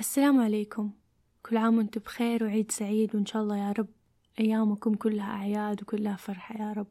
السلام عليكم. كل عام وأنتم بخير وعيد سعيد وإن شاء الله يا رب أيامكم كلها أعياد وكلها فرحة يا رب.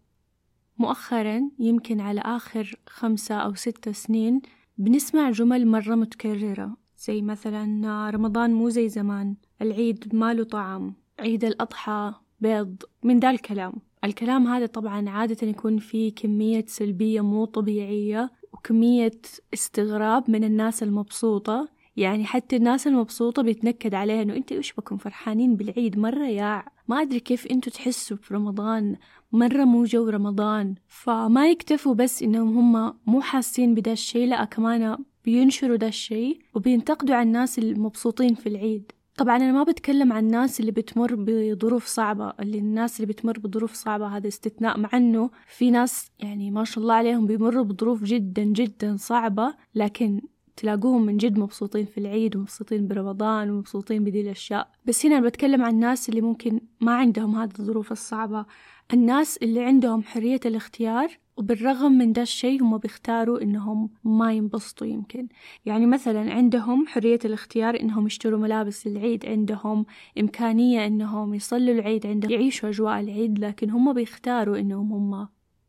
مؤخرا يمكن على آخر خمسة أو ستة سنين بنسمع جمل مرة متكررة زي مثلا رمضان مو زي زمان العيد ماله طعم عيد الأضحى بيض من ذا الكلام. الكلام هذا طبعا عادة يكون فيه كمية سلبية مو طبيعية وكمية استغراب من الناس المبسوطة يعني حتى الناس المبسوطة بيتنكد عليها إنه أنت إيش بكم فرحانين بالعيد مرة يا ما أدري كيف أنتوا تحسوا في رمضان مرة مو جو رمضان فما يكتفوا بس إنهم هم مو حاسين بدا الشي لا كمان بينشروا دا الشي وبينتقدوا على الناس المبسوطين في العيد. طبعا أنا ما بتكلم عن الناس اللي بتمر بظروف صعبة اللي الناس اللي بتمر بظروف صعبة هذا استثناء مع أنه في ناس يعني ما شاء الله عليهم بيمروا بظروف جدا جدا صعبة لكن تلاقوهم من جد مبسوطين في العيد ومبسوطين برمضان ومبسوطين بدي الأشياء. بس هنا أنا بتكلم عن الناس اللي ممكن ما عندهم هذه الظروف الصعبة. الناس اللي عندهم حرية الاختيار وبالرغم من ده الشيء هم بيختاروا إنهم ما ينبسطوا يمكن. يعني مثلا عندهم حرية الاختيار إنهم يشتروا ملابس العيد عندهم إمكانية إنهم يصلوا العيد عندهم يعيشوا أجواء العيد لكن هم بيختاروا إنهم هم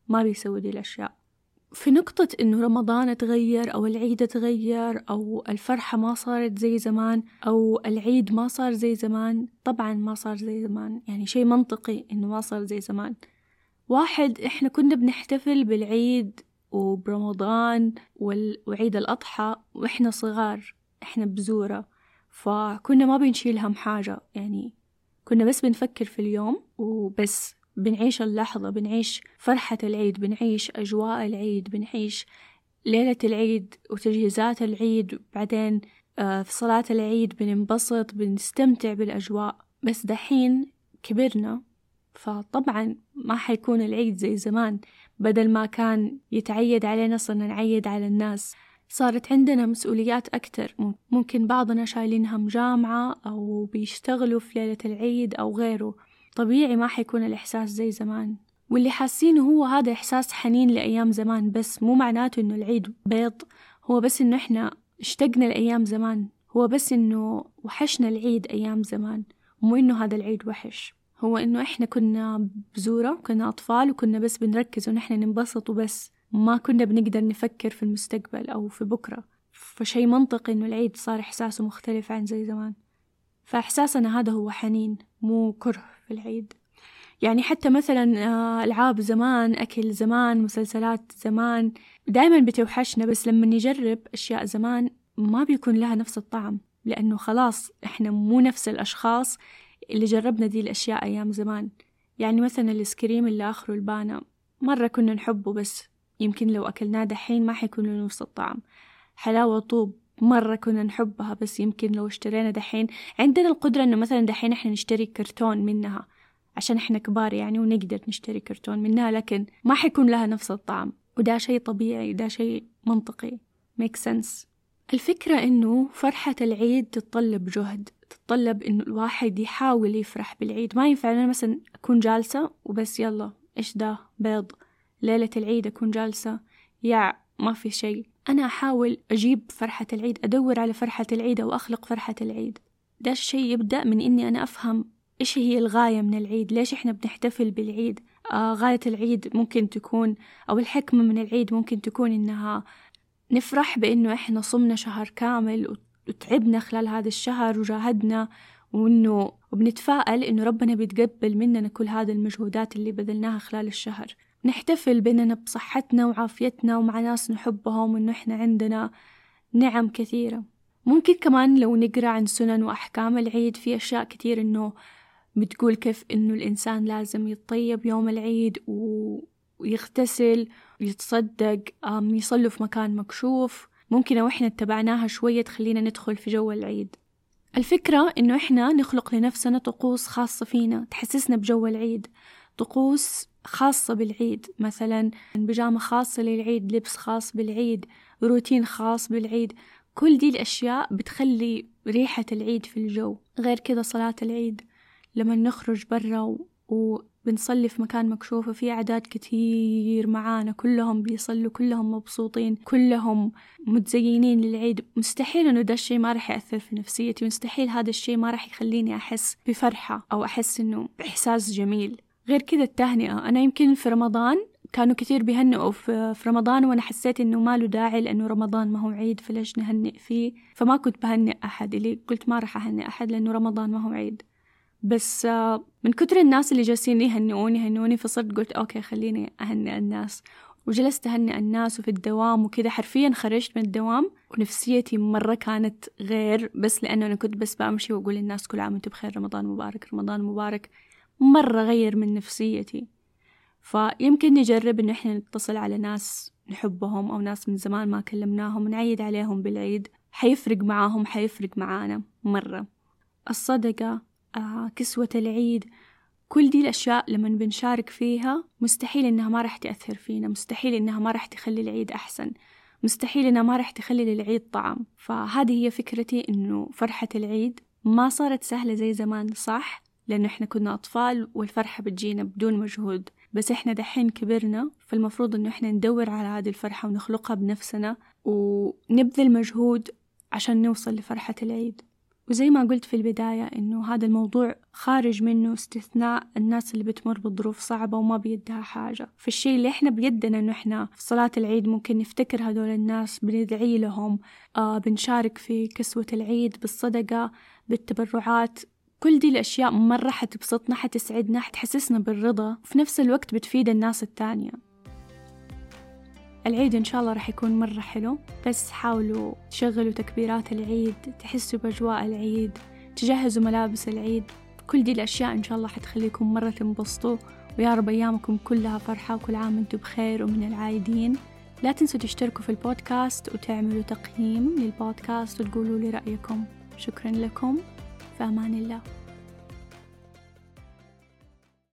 ما بيسووا دي الأشياء. في نقطة إنه رمضان تغير أو العيد تغير أو الفرحة ما صارت زي زمان أو العيد ما صار زي زمان طبعا ما صار زي زمان. يعني شيء منطقي إنه ما صار زي زمان. واحد إحنا كنا بنحتفل بالعيد وبرمضان وعيد الأضحى وإحنا صغار إحنا بزورة. فكنا ما بنشيل هم حاجة. يعني كنا بس بنفكر في اليوم وبس. بنعيش اللحظة بنعيش فرحة العيد بنعيش أجواء العيد بنعيش ليلة العيد وتجهيزات العيد بعدين في صلاة العيد بننبسط بنستمتع بالأجواء. بس دحين كبرنا فطبعا ما حيكون العيد زي زمان. بدل ما كان يتعيد علينا صرنا نعيد على الناس. صارت عندنا مسؤوليات أكتر. ممكن بعضنا شايلين هم جامعة أو بيشتغلوا في ليلة العيد أو غيره. طبيعي ما حيكون الإحساس زي زمان. واللي حاسينه هو هذا إحساس حنين لأيام زمان بس مو معناته إنه العيد بيض. هو بس إنه إحنا اشتقنا لأيام زمان. هو بس إنه وحشنا العيد أيام زمان. مو إنه هذا العيد وحش. هو إنه إحنا كنا بزورة كنا أطفال وكنا بس بنركز إحنا ننبسط وبس. ما كنا بنقدر نفكر في المستقبل أو في بكرة. فشي منطقي إنه العيد صار إحساسه مختلف عن زي زمان. فإحساسنا هذا هو حنين مو كره في العيد. يعني حتى مثلا ألعاب زمان أكل زمان مسلسلات زمان دايما بتوحشنا بس لما نجرب أشياء زمان ما بيكون لها نفس الطعم لأنه خلاص إحنا مو نفس الأشخاص اللي جربنا دي الأشياء أيام زمان. يعني مثلا الإسكريم اللي آخره البانة مرة كنا نحبه بس يمكن لو أكلناه دحين ما حيكون له نفس الطعم. حلاوة طوب مرة كنا نحبها بس يمكن لو اشترينا دحين عندنا القدرة إنه مثلا دحين إحنا نشتري كرتون منها عشان إحنا كبار يعني ونقدر نشتري كرتون منها لكن ما حيكون لها نفس الطعم. وده شيء طبيعي ده شيء منطقي. Make sense. الفكرة إنه فرحة العيد تتطلب جهد تتطلب إنه الواحد يحاول يفرح بالعيد. ما ينفع أنا مثلا أكون جالسة وبس يلا إيش ده؟ بيض. ليلة العيد أكون جالسة يا ما في شيء. أنا أحاول أجيب فرحة العيد أدور على فرحة العيد أو أخلق فرحة العيد. ده الشيء يبدأ من إني أنا أفهم إيش هي الغاية من العيد ليش إحنا بنحتفل بالعيد. آه غاية العيد ممكن تكون أو الحكمة من العيد ممكن تكون إنها نفرح بإنه إحنا صمنا شهر كامل وتعبنا خلال هذا الشهر وجاهدنا وإنه وبنتفائل إنه ربنا بيتقبل مننا كل هذه المجهودات اللي بذلناها خلال الشهر. نحتفل بيننا بصحتنا وعافيتنا ومع ناس نحبهم وإنه إحنا عندنا نعم كثيرة. ممكن كمان لو نقرأ عن سنن وأحكام العيد في أشياء كثير إنه بتقول كيف إنه الإنسان لازم يتطيب يوم العيد ويغتسل ويتصدق يصلوا في مكان مكشوف. ممكن لو إحنا اتبعناها شوية تخلينا ندخل في جو العيد. الفكرة إنه إحنا نخلق لنفسنا طقوس خاصة فينا تحسسنا بجو العيد. طقوس خاصة بالعيد مثلا بيجامة خاصة للعيد لبس خاص بالعيد روتين خاص بالعيد كل دي الأشياء بتخلي ريحة العيد في الجو. غير كذا صلاة العيد لما نخرج برا بنصلي في مكان مكشوف وفي أعداد كتير معانا كلهم بيصلوا كلهم مبسوطين كلهم متزينين للعيد. مستحيل إنه ده الشي ما رح يأثر في نفسيتي مستحيل هذا الشي ما رح يخليني أحس بفرحة أو أحس إنه بإحساس جميل. غير كذا التهنئة. أنا يمكن في رمضان كانوا كثير بيهنئوا في رمضان وأنا حسيت إنه ما له داعي لأنه رمضان ما هو عيد فليش نهنئ فيه؟ فما كنت بهنئ أحد اللي قلت ما راح أهنئ أحد لأنه رمضان ما هو عيد. بس آه، من كتر الناس اللي جالسين يهنئوني يهنئوني فصرت قلت أوكي خليني أهنئ الناس. وجلست أهنئ الناس وفي الدوام وكذا. حرفيا خرجت من الدوام ونفسيتي مرة كانت غير بس لأنه أنا كنت بس بمشي وأقول للناس كل عام وأنتم بخير رمضان مبارك رمضان مبارك. مرة غير من نفسيتي. فيمكن نجرب إنه إحنا نتصل على ناس نحبهم أو ناس من زمان ما كلمناهم نعيد عليهم بالعيد. حيفرق معاهم حيفرق معانا مرة. الصدقة آه، كسوة العيد كل دي الأشياء لما بنشارك فيها مستحيل إنها ما راح تأثر فينا مستحيل إنها ما راح تخلي العيد أحسن مستحيل إنها ما راح تخلي للعيد طعم. فهذه هي فكرتي إنه فرحة العيد ما صارت سهلة زي زمان صح؟ لأنه إحنا كنا أطفال والفرحة بتجينا بدون مجهود. بس إحنا دحين كبرنا فالمفروض إنه إحنا ندور على هذه الفرحة ونخلقها بنفسنا ونبذل مجهود عشان نوصل لفرحة العيد. وزي ما قلت في البداية إنه هذا الموضوع خارج منه استثناء الناس اللي بتمر بظروف صعبة وما بيدها حاجة. فالشي اللي إحنا بيدنا إنه إحنا في صلاة العيد ممكن نفتكر هذول الناس بندعي لهم آه بنشارك في كسوة العيد بالصدقة بالتبرعات. كل دي الأشياء مرة حتبسطنا حتسعدنا حتحسسنا بالرضا. وفي نفس الوقت بتفيد الناس التانية. العيد إن شاء الله راح يكون مرة حلو. بس حاولوا تشغلوا تكبيرات العيد تحسوا بأجواء العيد تجهزوا ملابس العيد. كل دي الأشياء إن شاء الله حتخليكم مرة تنبسطوا. ويا رب أيامكم كلها فرحة وكل عام وأنتم بخير ومن العايدين. لا تنسوا تشتركوا في البودكاست وتعملوا تقييم للبودكاست وتقولوا لي رأيكم. شكرا لكم. في أمان الله.